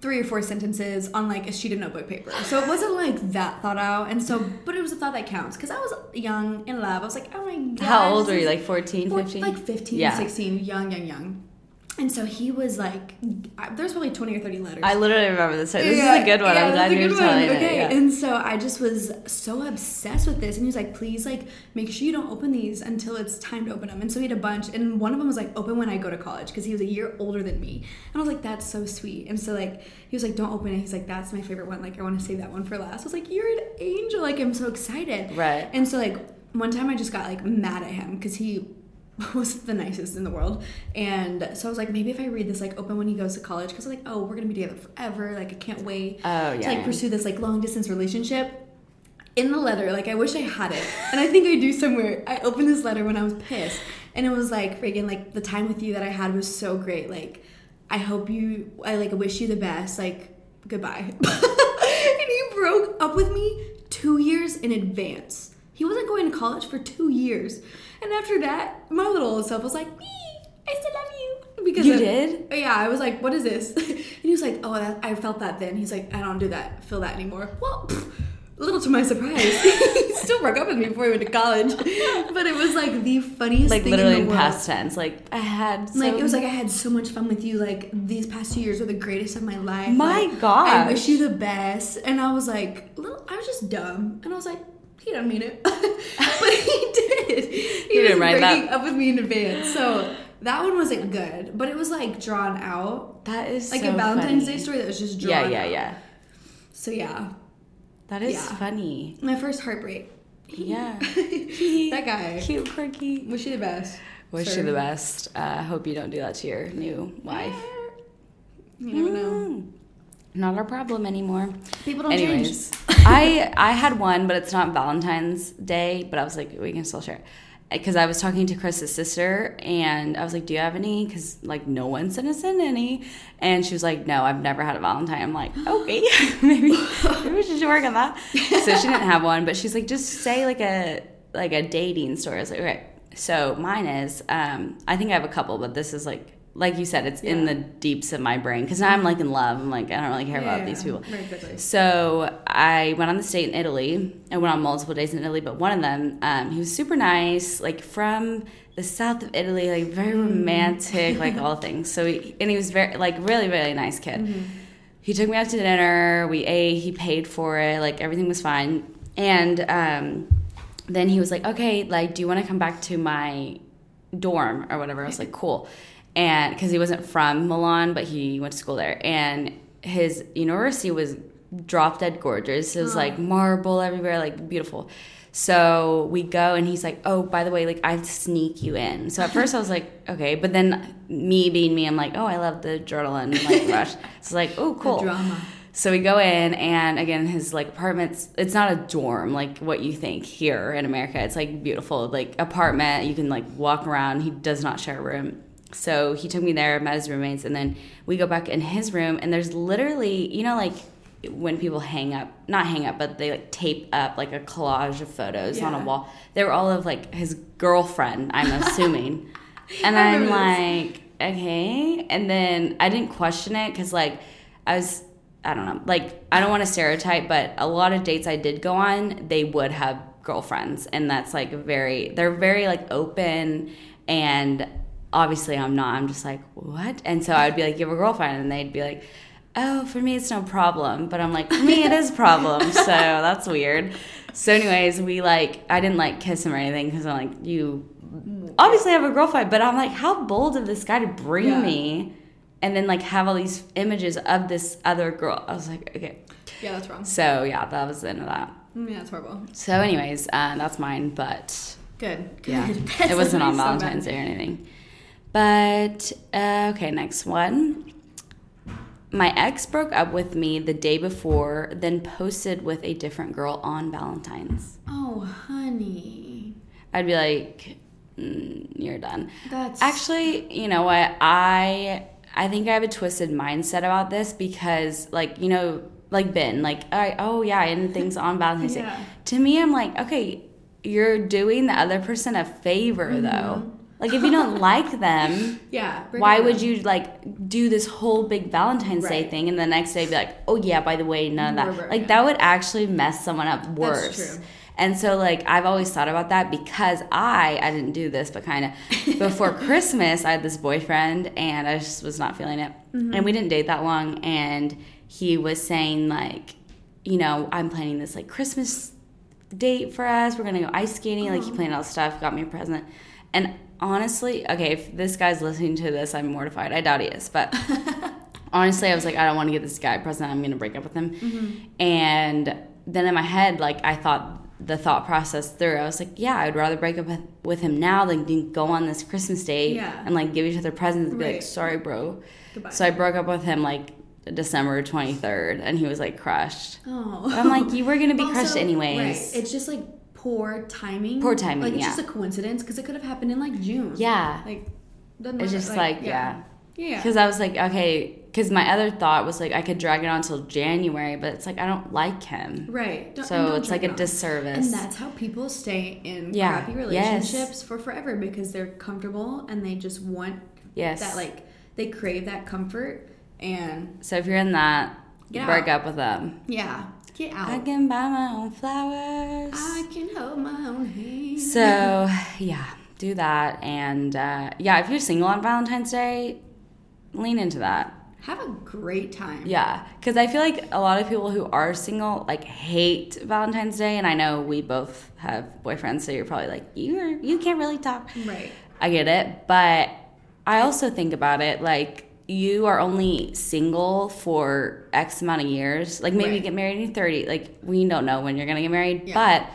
three or four sentences on like a sheet of notebook paper. So it wasn't like that thought out. And so, but it was a thought that counts because I was young in love. I was like, oh my god. How old were you? Like 14, Four- 15? Like 15, Yeah. 16, young, young, young. And so he was like, there's probably 20 or 30 letters. I literally remember this. This Yeah, is a good one. yeah, I'm glad you're telling one. it. Okay, yeah. and so I just was so obsessed with this, and he was like, "Please, like, make sure you don't open these until it's time to open them." And so he had a bunch, and one of them was like, "Open when I go to college," because he was a year older than me, and I was like, "That's so sweet." And so like he was like, "Don't open it." He's like, "That's my favorite one. Like, I want to save that one for last." I was like, "You're an angel!" Like, I'm so excited. Right. And so like one time I just got like mad at him because he [LAUGHS] was the nicest in the world. And so I was like, maybe if I read this like open when he goes to college, because like, oh, we're gonna be together forever. Like I can't wait Oh, to like pursue this like long distance relationship. In the letter, like I wish I had it, and I think I do somewhere. I opened this letter when I was pissed, and it was like freaking like the time with you that I had was so great. Like I hope you, I like wish you the best. Like goodbye. [LAUGHS] and he broke up with me two years in advance. He wasn't going to college for two years, and after that, my little old self was like, "Me, I still love you." Because You of- did? yeah, I was like, "What is this?" [LAUGHS] and he was like, "Oh, that, I felt that then." He's like, "I don't do that, feel that anymore." Well, pff, a little to my surprise, [LAUGHS] he still broke up with me before he went to college. But it was like the funniest like thing literally in in the world. past tense. Like I had so Like it was like I had so much fun with you. Like these past two years were the greatest of my life. My Like, I wish you the best. And I was like, little, I was just dumb, and I was like, he didn't mean it, [LAUGHS] but he did. He, didn't was write that. up with me in advance. So that one wasn't good, but it was like drawn out, that is like so a Valentine's funny. Day story that was just drawn. Yeah, yeah, out. yeah. So yeah, That is Yeah. funny. my first heartbreak. Yeah. [LAUGHS] that guy. Cute, quirky. Wish you the best. Wish you the best. Uh, hope you don't do that to your new wife. You never know. Mm. Not our problem anymore. People don't change. I [LAUGHS] I had one, but it's not Valentine's Day. But I was like, we can still share. Because I was talking to Chris's sister, and I was like, "Do you have any?" Because like no one sent us in any, and she was like, "No, I've never had a Valentine." I'm like, "Okay, [LAUGHS] maybe maybe we should work on that." So she didn't have one, but she's like, "Just say like a like a dating story." I was like, "Okay." So mine is, um, I think I have a couple, but this is like like you said, it's in the deeps of my brain because now I'm like in love. I'm like, I don't really care about these people. So I went on this date in Italy. I went on multiple dates in Italy, but one of them, um, he was super nice, like from the south of Italy, like very Mm. romantic, like [LAUGHS] all things. So he, and he was very, like, really, really nice kid. Mm-hmm. He took me out to dinner. We ate. He paid for it. Like everything was fine. And um, then he was like, "Okay, like, do you want to come back to my dorm or whatever?" I was like, "Cool." And because he wasn't from Milan, but he went to school there, and his university was drop dead gorgeous. It was like marble everywhere, like beautiful. So we go, and he's like, "Oh, by the way, like I sneak you in." So at first I was like, [LAUGHS] "Okay," but then me being me, I'm like, "Oh, I love the adrenaline like [LAUGHS] rush." It's like, "Oh, cool." drama. So we go in, and again, his like apartments. It's not a dorm like what you think here in America. It's like beautiful, like apartment. You can like walk around. He does not share a room. So he took me there, met his roommates, and then we go back in his room, and there's literally, you know, like when people hang up, not hang up, but they like tape up like a collage of photos on a wall. They were all of like his girlfriend, I'm [LAUGHS] assuming. and I I'm like, okay. And then I didn't question it because like I was, I don't know, like I don't want to stereotype, but a lot of dates I did go on, they would have girlfriends, and that's like very, they're very like open and. Obviously, I'm not. I'm just like, what? And so I would be like, you have a girlfriend? And they'd be like, oh, for me it's no problem, but I'm like, for me it is a problem. [LAUGHS] so that's weird. So, anyways, we like, I didn't like kiss him or anything because I'm like, you obviously have a girlfriend, but I'm like, how bold of this guy to bring Yeah. me and then like have all these images of this other girl. I was like, okay. Yeah, that's wrong. So, yeah, that was the end of that. Mm, Yeah, that's horrible. So, anyways, uh, that's mine, but Good. Good. yeah, [LAUGHS] it wasn't on so. Valentine's Day or anything. But uh, okay, next one. My ex broke up with me the day before, then posted with a different girl on Valentine's. Oh, honey. I'd be like, mm, "You're done." That's Actually, you know what? I I think I have a twisted mindset about this because, like, you know, like Ben, like, I, oh yeah, and [LAUGHS] things on Valentine's Yeah. Day. To me, I'm like, okay, you're doing the other person a favor, Mm-hmm. though. Like, if you don't [LAUGHS] like them, yeah. why would you like do this whole big Valentine's Day thing and the next day be like, oh yeah, by the way, none of that. Right, right, like yeah. that would actually mess someone up worse. true. And so like I've always thought about that because I I didn't do this, but kind of [LAUGHS] before Christmas I had this boyfriend and I just was not feeling it, Mm-hmm. and we didn't date that long, and he was saying like, you know, I'm planning this like Christmas date for us. We're gonna go ice skating. Like he planned all this stuff, got me a present. And honestly, okay, if this guy's listening to this, I'm mortified. I doubt he is, but [LAUGHS] honestly, I was like, I don't want to get this guy present. I'm gonna break up with him. Mm-hmm. And then in my head, like I thought the thought process through. I was like, yeah, I'd rather break up with, with him now than go on this Christmas date Yeah. and like give each other presents and be like, sorry, bro. Goodbye. So I broke up with him like December 23rd, and he was like crushed. Oh. But I'm like, you were gonna be [LAUGHS] Also, crushed anyways. Right. It's just like poor timing. Poor timing, Like it's yeah. just a coincidence because it could have happened in like June. yeah. Like It's just like, yeah. Yeah. Because I was like, okay, because my other thought was like I could drag it on until January, but it's like I don't like him. Right. Don't- So don't it's like a disservice. And that's how people stay in Yeah. crappy Yes. relationships for forever because they're comfortable and they just want yes. that like they crave that comfort and so if you're in that, break out. up with them. yeah, get out. I can buy my own flowers. I can hold my own hand. So yeah, do that, and uh, yeah, if you're single on Valentine's Day, lean into that. have a great time. Yeah, because I feel like a lot of people who are single like hate Valentine's Day, and I know we both have boyfriends, so you're probably like you you can't really talk. Right. I get it, but I also think about it like you are only single for X amount of years. Like maybe you get married in 30. Like we don't know when you're gonna get married, Yeah. but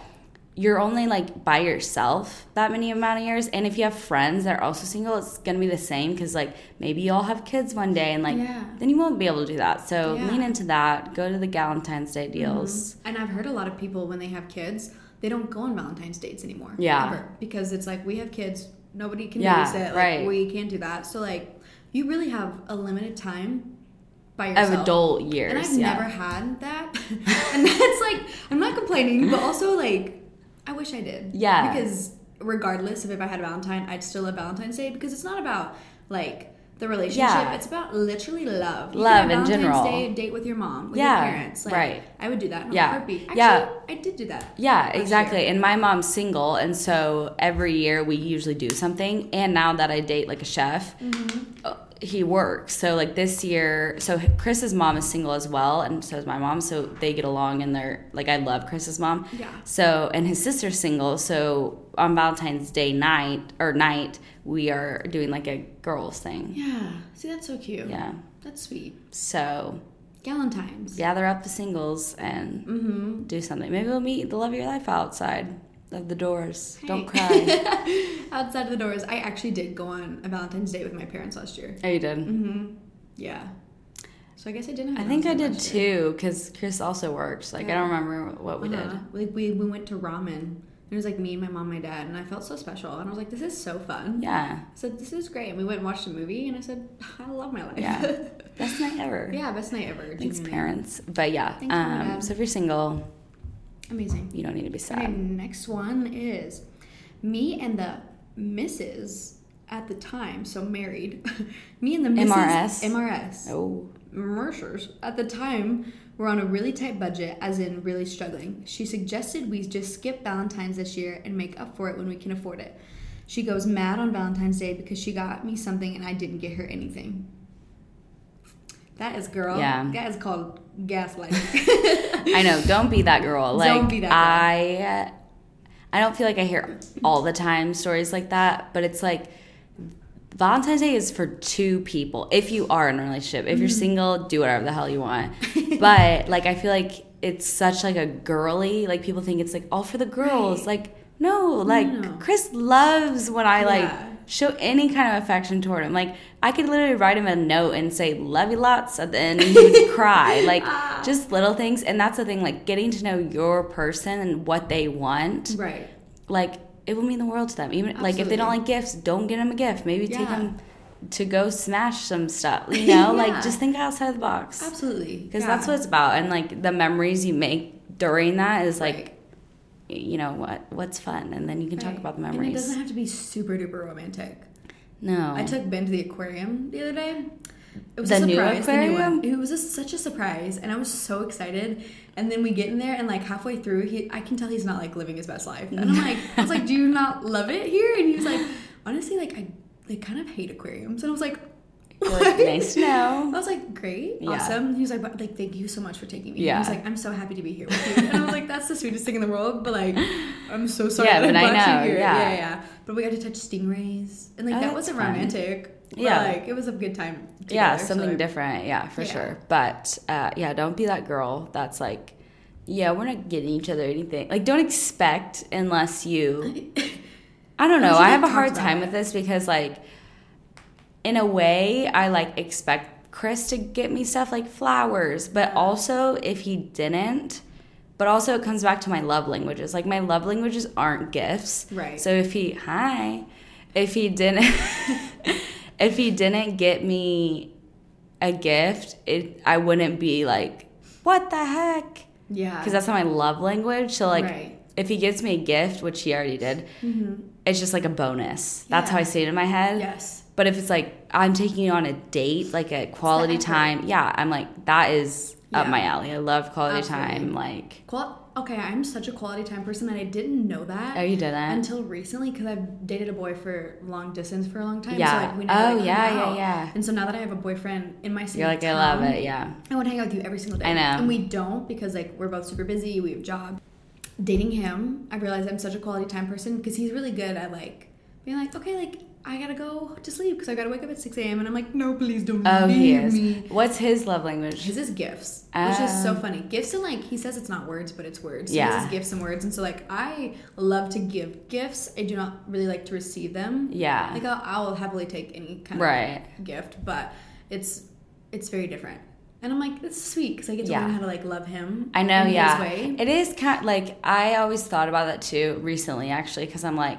you're only like by yourself that many amount of years. And if you have friends that are also single, it's gonna be the same because like maybe you'll have kids one day and like Yeah. then you won't be able to do that. So Yeah. lean into that. Go to the Valentine's Day mm-hmm. deals. And I've heard a lot of people when they have kids, they don't go on Valentine's dates anymore. Yeah. Ever, because it's like we have kids, nobody can Yeah, babysit. Like, right. We can't do that. So like you really have a limited time by yourself. Of adult years. And I've yeah. never had that. [LAUGHS] and that's like I'm not complaining, but also like I wish I did. Yeah. Because regardless of if I had a Valentine, I'd still love Valentine's Day because it's not about like the relationship. Yeah. It's about literally love. You Love in general. Day date with your mom, with Yeah, your parents. Like, right. I would do that in Yeah. a heartbeat. Actually, Yeah. I did do that. Yeah, exactly. year. And my mom's single, and so every year we usually do something. And now that I date like a chef, Mm-hmm. He works. So like this year, so Chris's mom is single as well, and so is my mom. So they get along, and they're like, I love Chris's mom. Yeah. So and his sister's single. So on Valentine's Day night or night, we are doing like a girls thing. Yeah. See, that's so cute. Yeah. That's sweet. So Galentine's. gather up the singles and Mm-hmm. do something. Maybe we'll meet the love of your life outside of the doors. Don't cry. [LAUGHS] Outside of the doors, I actually did go on a Valentine's Day with my parents last year. oh, you did. Mm-hmm. Yeah. So I guess I didn't. I think I did too, because Chris also works. Like I don't remember what we Uh-huh. Like we, we went to ramen. It was like me, my mom, my dad, and I felt so special. And I was like, "This is so fun." Yeah, So "This is great." And we went and watched a movie, and I said, [LAUGHS] "I love my life." Yeah. [LAUGHS] best night ever. yeah, best night ever. Thanks, parents. But yeah, Thanks, um, so if you're single, Amazing. you don't need to be Okay, sad. next one is me and the Mrs. at the time, so married. [LAUGHS] me and the Mrs. MRS? MRS. Oh, Mercers at the time were on a really tight budget, as in really struggling. She suggested we just skip Valentine's this year and make up for it when we can afford it. She goes mad on Valentine's Day because she got me something and I didn't get her anything. That is girl. Yeah. That is called gaslighting. [LAUGHS] I know. Don't be that girl. Like Don't be that girl. I, I don't feel like I hear all the time stories like that, but it's like Valentine's Day is for two people. If you are in a relationship, if you're Mm-hmm. single, do whatever the hell you want. but [LAUGHS] like, I feel like it's such like a girly. Like people think it's like all for the girls. Right. Like no, like no. Chris loves when I like Yeah. Show any kind of affection toward him. Like I could literally write him a note and say "love you lots" at the end, and he would [LAUGHS] cry. Like Ah. just little things, and that's the thing. Like getting to know your person and what they want. right. Like it will mean the world to them. Even like if they don't like gifts, don't get them a gift. Maybe take Yeah. them to go smash some stuff. You [LAUGHS] know, Yeah. like just think outside the box Absolutely. because Yeah. that's what it's about. And like the memories you make during that is like. Right. You know what? What's fun, and then you can talk about the And it doesn't have to be super duper romantic. no, I took Ben to the aquarium the other day. It was The a new surprise. The new aquarium? one. It was just such a surprise, and I was so excited. And then we get in there, and like halfway through, he I can tell he's not like living his best life. And I'm [LAUGHS] like, I was like, do you not love it here? And he was like, honestly, like I like kind of hate aquariums. And I was like, like, nice to know. I was like, great, Yeah. awesome. He was like, but, like, thank you so much for taking me. Yeah. He was like, I'm so happy to be here with you. And I was like, that's the sweetest thing in the world. But like, [LAUGHS] I'm so sorry Yeah, that but I know, here. yeah. yeah, yeah. But we got to touch stingrays, and like Oh, that wasn't fun. romantic. Yeah. like it was a good time. yeah together, so, something like, different yeah for Yeah. sure but uh, yeah don't be that girl that's like yeah we're not getting each other anything like don't expect unless you [LAUGHS] i don't know i have a hard time it. with this because like in a way i like expect chris to get me stuff like flowers but also if he didn't but also it comes back to my love languages like my love languages aren't gifts Right. so if he hi if he didn't [LAUGHS] if he didn't get me a gift it i wouldn't be like what the heck Yeah. because that's not my love language so like Right. if he gets me a gift which he already did Mhm. it's just like a bonus that's how i see it in my head Yes. But if it's like i'm taking you on a date like a quality time yeah i'm like that is up my alley i love quality Absolutely. time like Qual- okay, I'm such a quality time person, and I didn't know that. oh you didn't until recently because I've dated a boy for long distance for a long time. Yeah. So like we never, Oh, like, yeah, yeah, yeah. And so now that I have a boyfriend in my you're like i love it yeah I want to hang out with you every single day. I know. And we don't because like we're both super busy. We have jobs. Dating him, I realized I'm such a quality time person because he's really good at like being like, okay, like I gotta go to sleep because I gotta wake up at six a.m. and I'm like, no, please don't oh leave me. what's his love language His is gifts, which is so Oh. funny. Gifts and like he says it's not words, but it's words. So Yeah. Gifts and words, and so like I love to give gifts. I do not really like to receive them. yeah Like I'll, I'll happily take any kind Right. of gift, but it's it's very different. And I'm like, it's sweet because I get to Yeah. learn how to like love him. I know, yeah. His way. It is kind of, like I always thought about that too recently, actually, because I'm like,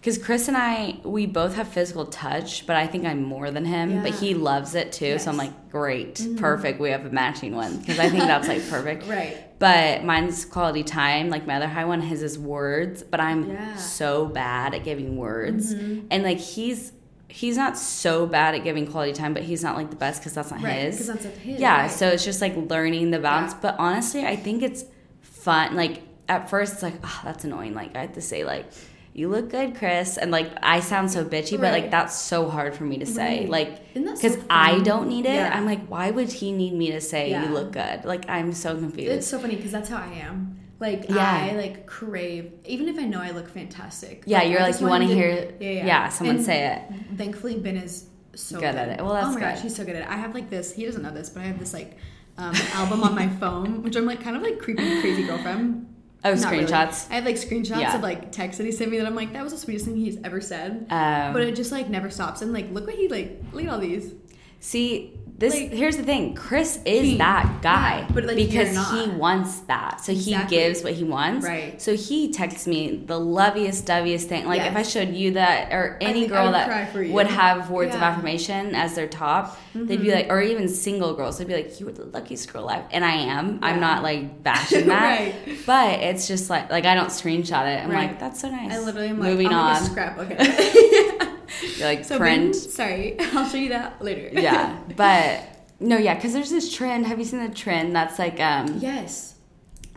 because Chris and I, we both have physical touch, but I think I'm more than him. But he loves it too, so I'm like, great, Mhm. perfect. We have a matching one because I think that's like perfect. [LAUGHS] Right. But mine's quality time. Like my other high one, his is words, but I'm Yeah. so bad at giving words, Mhm. and like he's. He's not so bad at giving quality time, but he's not like the best because that's not Right. his. Because that's his. Yeah, right. so it's just like learning the balance. Yeah. But honestly, I think it's fun. Like at first, it's like, oh, that's annoying. Like I have to say, like, you look good, Chris, and like I sound so bitchy, but like that's so hard for me to say. Right. Like Isn't so because I don't need it. Yeah. I'm like, why would he need me to say Yeah. you look good? Like I'm so confused. It's so funny because that's how I am. Like Yeah. I like crave, even if I know I look fantastic. yeah, you're I like you want to hear, Yeah, yeah. someone And say it. Thankfully, Ben is so Good at it. Well, that's oh my good. gosh, he's so good at it. I have like this. He doesn't know this, but I have this like um, album on my [LAUGHS] phone, which I'm like kind of like creepy, crazy girlfriend. Oh, Not really. screenshots. I have like screenshots Yeah. of like texts that he sent me that I'm like, that was the sweetest thing he's ever said. Um, but it just like never stops. And like, look what he like. Look at all these. See, this Like- here's the thing. Chris is He- that guy, yeah, like, because he wants that. So Exactly. he gives what he wants. Right. So he texts me the loveliest, doviest thing. Like if I showed you that, or any girl that cry for you. would have words of affirmation as their top, they'd be Mhm. like, or even single girls, they'd be like, "You were the luckiest girl alive," and I am. I'm not like bashing [LAUGHS] that, Right. but it's just like like I don't screenshot it. I'm Right. like, that's so nice. I literally am like, moving I'm on. scrapbook. [LAUGHS] [LAUGHS] of it. You're like so print. Sorry, [LAUGHS] I'll show you that later. yeah, [LAUGHS] but no, yeah, because there's this trend. Have you seen the trend that's like um yes.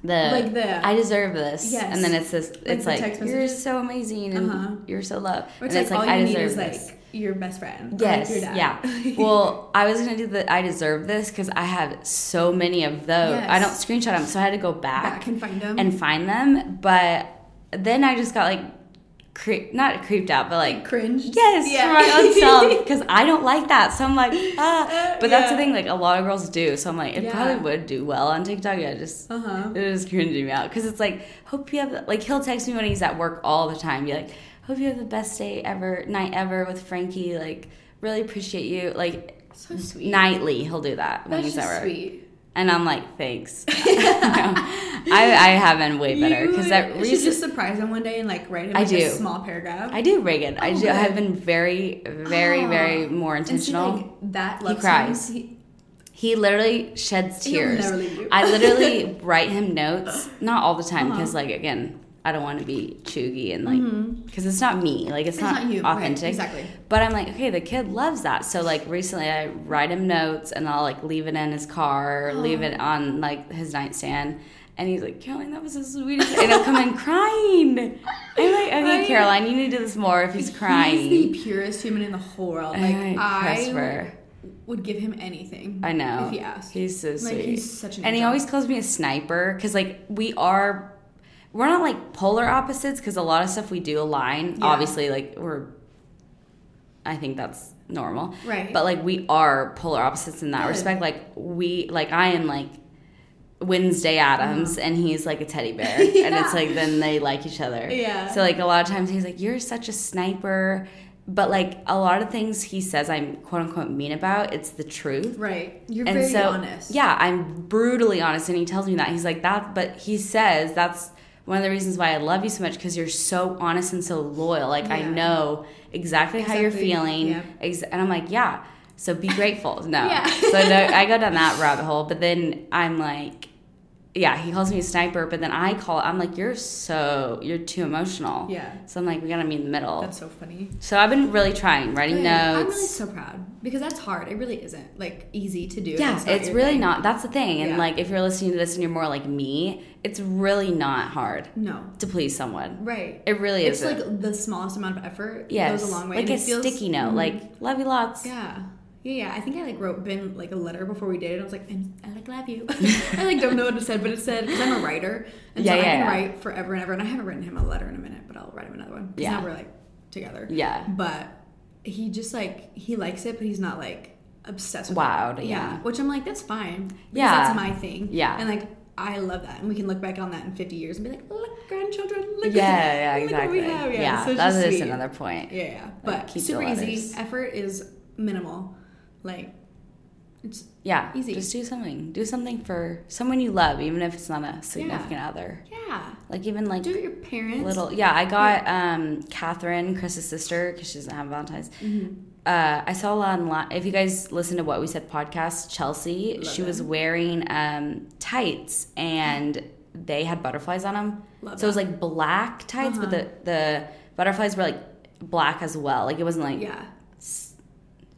the Like the- I deserve this, Yes. and then it's this. It's the like, you're so amazing and Uh-huh. you're so loved, Or it's and like, all you I need deserve is this. like your best friend. like, Yes, dad. yeah. [LAUGHS] Well, I was gonna do the I deserve this because I have so many of those. I don't screenshot them, so I had to go back, back and find them. and find them. But then I just got like, not creeped out, but like cringe. Yes, Yeah. for my own [LAUGHS] self because I don't like that. So I'm like, [LAUGHS] ah. But that's the thing, like a lot of girls do. So I'm like, it Yeah. probably would do well on TikTok. I just, Uh huh. it is cringing me out because it's like, hope you have like he'll text me when he's at work all the time. Be like, hope you have the best day ever, night ever with Frankie. Like, really appreciate you. Like So sweet. nightly, he'll do that when he's just at work. sweet. And I'm like, thanks. No. [LAUGHS] [LAUGHS] I I have been way better because that you should just surprise him one day and like write him I like, a small paragraph. I do Reagan. I Oh, do. I have been very, very, Ah. very more see, intentional. like, that He cries. he- He literally sheds tears. never leave you. I literally [LAUGHS] write him notes, not all the time, Uh-huh. because like again, I don't want to be chuggy and like, because it's not me. Like it's, Mm-hmm. It's not, not you, right, authentic. exactly. But I'm like, okay, the kid loves that. So like recently, I write him notes and I'll like leave it in his car, or leave it [GASPS] on like his nightstand. And he's like, Caroline, that was the sweetest. And he'll come in [LAUGHS] crying. I'm like, okay, I- Caroline, you need to do this more if he's crying. He's the purest human in the whole world. Like I Christopher. would give him anything. I know. If he asked. He's so sweet. Like, he's such an and he always calls me a sniper because like we are, we're not like polar opposites because a lot of stuff we do align. Yeah. Obviously, like we're, I think that's normal. Right. But like we are polar opposites in that Good. respect. Like we, like I am like Wednesday Addams and he's like a teddy bear, [LAUGHS] and Uh-huh. It's like then they like each other. Yeah. So like a lot of times he's like, "You're such a sniper." But like a lot of things he says I'm quote unquote mean about, it's the truth. Right. You're And very so, honest. yeah, I'm brutally honest, and he tells me that he's like that. But he says that's one of the reasons why I love you so much because you're so honest and so loyal. Like I know exactly, how you're feeling, yeah. ex- and I'm like, yeah. So be grateful. No, [LAUGHS] Yeah. so no, I go down that rabbit hole. But then I'm like, yeah, he calls me a sniper, but then I call. I'm like, you're so you're too emotional. Yeah. So I'm like, we gotta meet in the middle. That's so funny. so I've been really trying, writing Good. I'm really so proud because that's hard. It really isn't like easy to do. Yeah, it's really thing. not. That's the thing. And Yeah. like, if you're listening to this and you're more like me, it's really not hard No. to please someone. Right. It really It's isn't. like the smallest amount of effort yes, goes a long way. like a feels- sticky note. Mhm. Like, love you lots. Yeah. Yeah, yeah. I think I like wrote Ben like a letter before we dated. I was like, I'm, I like love you. [LAUGHS] [LAUGHS] I like don't know what it said, but it said because I'm a writer, and Yeah, so yeah, I can yeah. write forever and ever. And I haven't written him a letter in a minute, but I'll write him another one. Yeah. now we're like together. Yeah. But he just like he likes it, but he's not like obsessed with Wowed, it. yeah. Which I'm like, that's fine. Because Yeah. That's my thing. Yeah. And like I love that, and we can look back on that in 50 years and be like, look, grandchildren, look. Yeah, yeah, look exactly. What we have. Yeah, yeah, so it's that just sweet. another point. Yeah, yeah. But the super easy. Effort is minimal. Like it's Yeah, Easy. Just do something. Do something for someone you love, even if it's not a significant other. yeah. Like even like Do it your parents. little. Yeah, I got um Catherine, Chris's sister, because she doesn't have Valentine's. Mm-hmm. uh, I saw a lot online. If you guys listen to what we said podcast, Chelsea, Love she was wearing um, tights and they had butterflies on them. Love so it was like black tights, but Uh-huh. the the butterflies were like black as well. Like it wasn't like Yeah.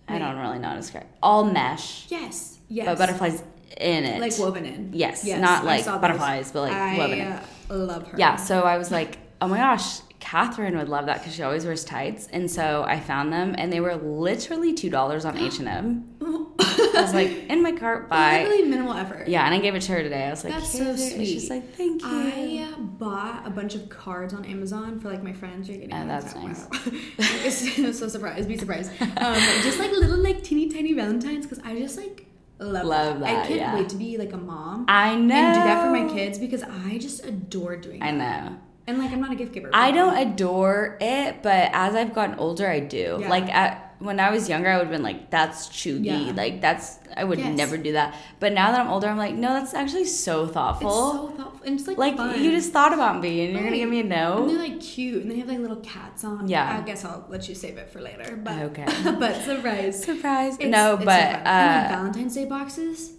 I don't really know how to describe. All mesh, Yes. Yes. but butterflies in it. like woven in. Yes, not like saw those. butterflies, but like I woven in. uh, love her. Yeah, so I was like, oh my gosh, Catherine would love that because she always wears tights. And so I found them, and they were literally two dollars on H and M. I was like, in my cart, buy. Literally minimal effort. Yeah, and I gave it to her today. I was like, That's "Here, so there." And She's like, thank you. I uh, bought a bunch of cards on Amazon for like my friends. You're getting Oh, that's now. nice. Wow. [LAUGHS] I'm so surprised. Be surprised. Um, just like little like teeny tiny Valentines because I just like love, Love that. I can't yeah. wait to be like a mom I know. and do that for my kids because I just adore doing I that. know. And like I'm not a gift giver. I don't adore it, but as I've gotten older, I do. Yeah. Like at, when I was younger, I would have been like, "That's chuggy." Yeah. Like that's I would Yes. never do that. But now that I'm older, I'm like, "No, that's actually so It's thoughtful." so thoughtful and it's like like fun. you just thought about me, and you're gonna give me a And no. they're like cute, and they have like little cats on. Yeah. I guess I'll let you save it for later. But Okay. [LAUGHS] but surprise. Surprise! It's- no, it's so but. And, like uh, Valentine's Day boxes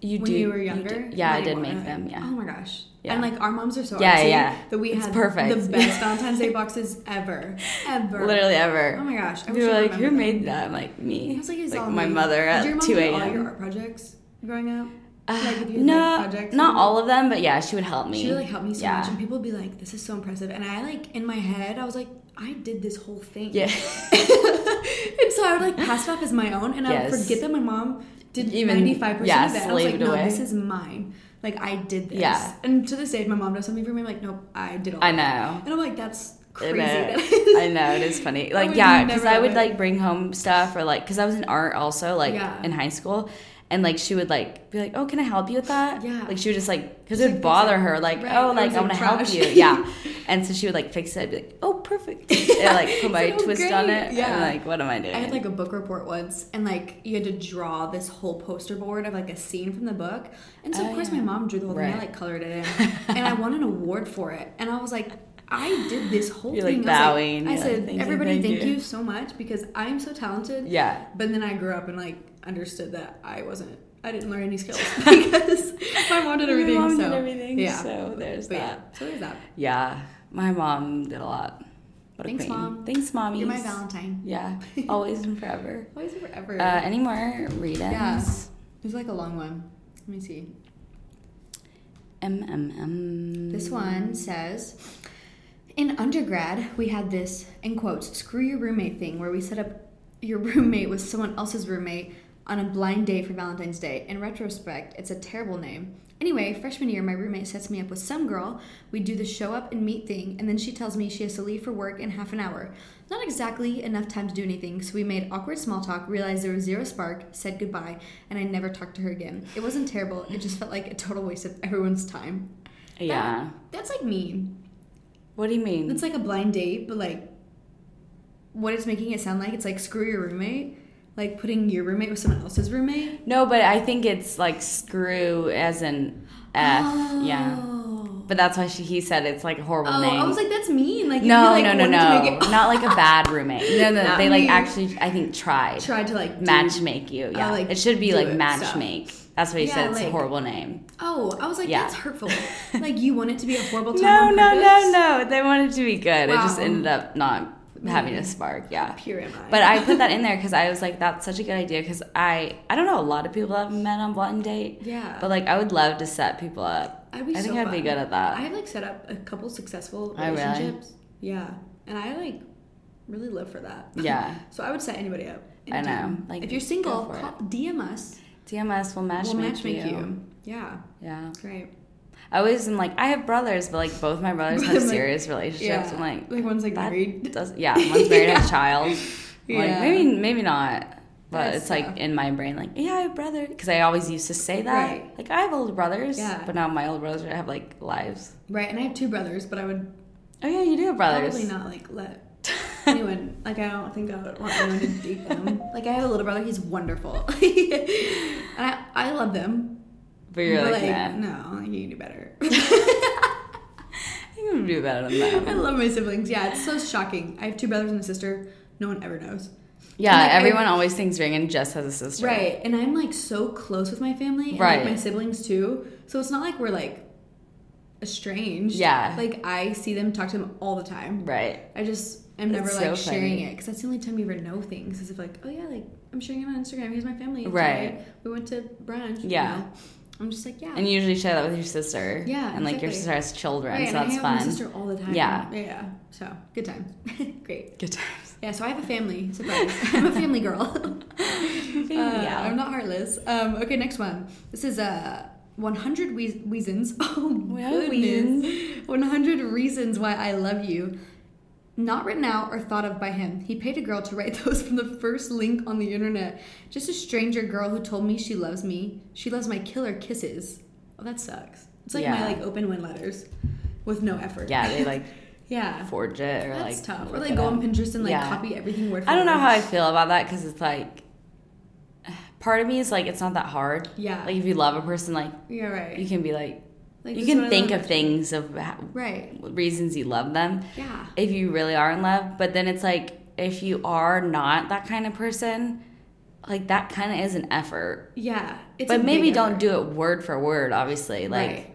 you when do. you were do- younger. yeah, I did make them. Yeah. Oh my gosh. Yeah. And like our moms are so Yeah, yeah. that we It's had perfect. the [LAUGHS] best Valentine's Day boxes ever, ever. Literally ever. Oh my gosh. I you were like, who remembered made that? I'm like, me. I was like, it's all my me. mother Did at your mom 2 do all your art projects growing up? Uh, Like, you no, like, not all of them, but yeah, she would help me. She would like help me so yeah. much, and people would be like, "This is so impressive." And I like in my head, I was like, "I did this whole thing." Yeah. [LAUGHS] and so I would like pass it off as my own, and I would forget that my mom did Even- ninety five yeah, percent of it. I was like, no, away. this is mine. Like I did this. Yeah. And to this day, my mom does something for me, I'm like, nope, I did all. I that." know. And I'm like, that's crazy. That is. [LAUGHS] I know it is funny. Like yeah, because I would it. like bring home stuff or like because I was in art also like Yeah. in high school, and like she would like be like, "Oh, can I help you with that?" Yeah. Like she would just like because it would bother her like, Right. "Oh, like I'm gonna help you." Yeah. [LAUGHS] And so she would like fix it. I'd be like, "Oh, perfect." [LAUGHS] and like put my so twist on it. Yeah. And like, what am I doing? I had like a book report once, and like you had to draw this whole poster board of like a scene from the book. And so of oh, course my mom drew the whole thing. I like colored it in, [LAUGHS] and I won an award for it. And I was like, I did this whole You're, like, thing. I was bowing. I like, said, thank you, everybody, thank thank you." you so much because I am so talented. yeah. But then I grew up and like understood that I wasn't. I didn't learn any skills [LAUGHS] because my mom did [LAUGHS] everything. My mom so did everything. yeah. So there's But yeah, that. so there's that. Yeah. My mom did a lot. What Thanks. Mom. Thanks, mommy. You're my Valentine. Yeah. [LAUGHS] Always and forever. Always and forever. Uh, any more read-ins? Yeah. There's like a long one. Let me see. MMM. This one says In undergrad, we had this, in quotes, screw your roommate thing where we set up your [LAUGHS] roommate with someone else's roommate on a blind date for Valentine's Day. In retrospect, it's a terrible name. Anyway, freshman year, my roommate sets me up with some girl. We do the show up and meet thing, and then she tells me she has to leave for work in half an hour. Not exactly enough time to do anything, so we made awkward small talk, realized there was zero spark, said goodbye, and I never talked to her again. It wasn't terrible, it just felt like a total waste of everyone's time. Yeah. That's like mean. What do you mean? It's like a blind date, but like what it's making it sound like it's like screw your roommate, like putting your roommate with someone else's roommate. no, but I think it's like screw as an F. Oh. Yeah. Oh. But that's why she, he said it's like a horrible Oh, name. I was like, that's mean. Like, no, like, no, no, no. it- Not like a [LAUGHS] bad roommate. No, no. They like actually, I think, tried. tried to like do- match make you. Yeah. like, it should be like match stuff. make. That's what he Yeah, said. It's a horrible name. Oh, I was like, Yeah. that's hurtful. [LAUGHS] like you want it to be a horrible time. No, no, no, purpose? no. They wanted to be good. It just ended up not having a spark. Yeah. Pure am I. But I put that in there [LAUGHS] because I was like, that's such a good idea. Because I, I don't know a lot of people that have met on blind date. Yeah. But like, I would love to set people up. I'd be I think so I'd be good at that. I have like set up a couple successful Oh, really? relationships. Yeah, and I like really live for that. Yeah. [LAUGHS] so I would set anybody up. I know. Like, if you're single, call, DM us. DMS will match we'll make match make you. you. Yeah, Yeah. great. I always am like, I have brothers, but like both my brothers have [LAUGHS] serious relationships. Yeah, I'm like, like one's like married. does yeah, [LAUGHS] one's married has a child. I'm Like Yeah. maybe maybe not. But That's it's like in my brain, like yeah, I have brother, because I always used to say that. Right. Like I have older brothers, Yeah. but now my older brothers have like lives. Right, and I have two brothers, but I would Oh yeah, you do have brothers. probably not like let [LAUGHS] anyone. Like I don't think I would want anyone to date them. Like I have a little brother; he's wonderful, [LAUGHS] and I I love them. but you're but like, like, nah, no, you can do better. [LAUGHS] you can do better than that. I love my siblings. Yeah, it's so shocking. I have two brothers and a sister. No one ever knows. Yeah, like, I- everyone always thinks Reagan just has a sister. Right, and I'm like so close with my family, and Right. like my siblings too. So it's not like we're like estranged. Yeah. like I see them, talk to them all the time. Right. I just am never like so sharing funny. it because that's the only time you ever know things. Is if like, oh yeah, like I'm sharing it on Instagram. Here's my family. Right. today. We went to brunch. you Yeah. know. I'm just like yeah. And you usually share that with your sister. Yeah, And like your sister has children, Right, so that's hang out with fun. my sister all the time. Yeah. yeah. So good times. [LAUGHS] Great. Good times. Yeah, so I have a family. Surprise. [LAUGHS] I'm a family girl. [LAUGHS] Uh, yeah. I'm not heartless. Um, okay, next one. This is uh, 100 Reasons. Oh, goodness. 100 Reasons Why I Love You. Not written out or thought of by him. He paid a girl to write [LAUGHS] those from the first link on the internet. Just a stranger girl who told me she loves me. She loves my killer kisses. Oh, that sucks. It's like Yeah. my like open when letters with no effort. Yeah, they [LAUGHS] like yeah. forge it or That's like tough. Or like go on Pinterest and like Yeah. copy everything word for I don't know how I feel about that because it's like [SIGHS] part of me is like it's not that hard. Yeah. Like if you love a person, like Yeah, right. you can be like, Like, you this is what can think of things of how, Right. reasons you love them Yeah. if you really are in love. But then it's like if you are not that kind of person, like that kind of is an effort. Yeah. It's but maybe don't effort. do it word for word. Obviously, like right.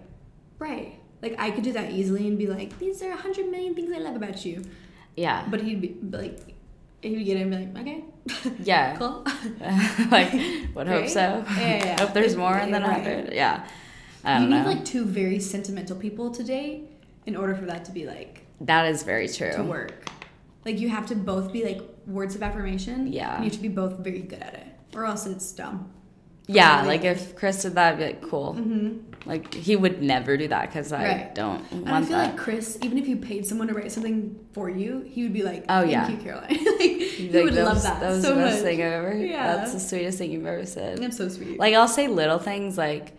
Right. Like I could do that easily and be like, these are a hundred million things I love about you. yeah, But he'd be like, he would get it and be like, okay. [LAUGHS] yeah. cool. [LAUGHS] like would [LAUGHS] hope so. Yeah, yeah, yeah. hope there's more Yeah, than a right. hundred. Yeah, I you don't need know. like two very sentimental people to date in order for that to be like that is very true. to work. Like you have to both be like words of affirmation. Yeah. You have to be both very good at it, or else it's dumb. Yeah, like if Chris did that, I'd be like, cool. Mm-hmm. Like he would never do that because I Right. don't And I want feel that. like Chris, even if you paid someone to write something for you, he would be like, Oh, "Thank yeah. you, Caroline." [LAUGHS] like, he Like, would that love was- that, That was so the best much. thing I've ever. Yeah. That's the sweetest thing you've ever said. That's so sweet. Like I'll say little things like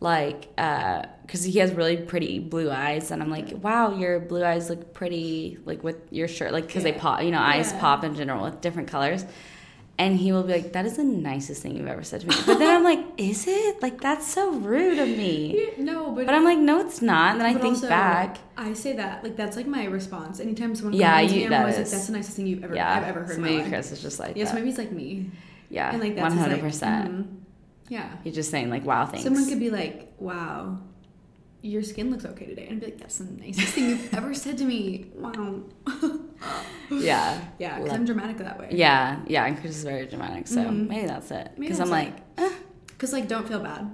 like uh because he has really pretty blue eyes and i'm like wow your blue eyes look pretty like with your shirt like because they pop you know eyes Yeah. pop in general with different colors and he will be like that is the nicest thing you've ever said to me but then i'm like [LAUGHS] is it like that's so rude of me Yeah, no, but but i'm like no it's not and then i think also, back I say that like that's like my response. Anytime someone Yeah, you- me, I'm that is- like, "That's the nicest thing you've ever yeah I've ever heard." so maybe chris is just like Yes, that. maybe it's like me. yeah And like that's 100% Like, mhm. Yeah. he's just saying like wow thanks Someone could be like, "Wow, your skin looks okay today," and I'd be like, "That's the nicest thing you've ever said to me." Wow. [LAUGHS] yeah Yeah, because I'm dramatic that way. yeah yeah and chris is very dramatic so Mhm. maybe that's it Maybe because i'm like. Because like, don't feel bad,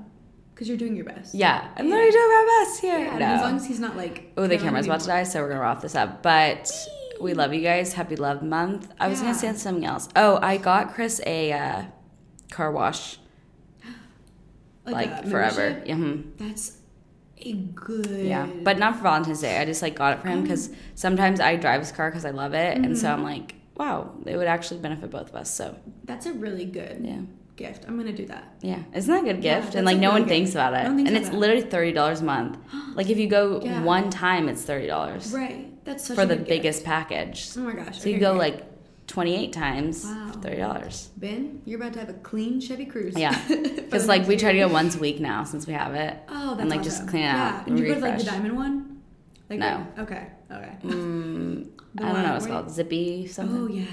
because you're doing your best. Yeah, I'm Yeah. literally doing my best here. Yeah. and No. as long as he's not like. oh, the camera's about to die, so we're gonna wrap this up. But we love you guys. Happy Love Month. I was gonna say something else. Oh, I got Chris a uh, car wash like, a forever. Yeah, mhm. That's a good. yeah, but not for Valentine's Day. I just like got it for him because sometimes I drive his car because I love it, and so Mhm. I'm like, wow, it would actually benefit both of us. So That's a really good yeah, gift. I'm gonna do that. yeah, isn't that a good gift? that's and like no one thinks about it, thinks and it's literally thirty dollars a month. [GASPS] Like if you go Yeah. one time, it's thirty dollars. Right. That's such for the biggest Gift. package. Oh my gosh. So you go like 28 times, Wow. $30. Ben, you're about to have a clean Chevy Cruze. Yeah. [LAUGHS] Because like we try to go once a week now since we have it. Oh, that's and, like, awesome. just clean it yeah. out Did you and go to like the diamond one? Like No. Okay. Okay. Mm, I don't know what it's called. Zippy something? Oh yeah.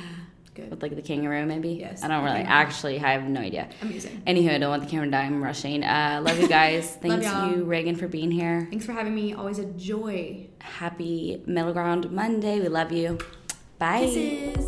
Good. With like the kangaroo maybe? Yes, I don't really, actually, I have no idea. Amazing. Anywho, I don't want the camera to die. I'm rushing. Uh, love you guys. [LAUGHS] Thanks you, Reagan, for being here. Thanks for having me. Always a joy. Happy Middle Ground Monday. We love you. Bye. Kisses.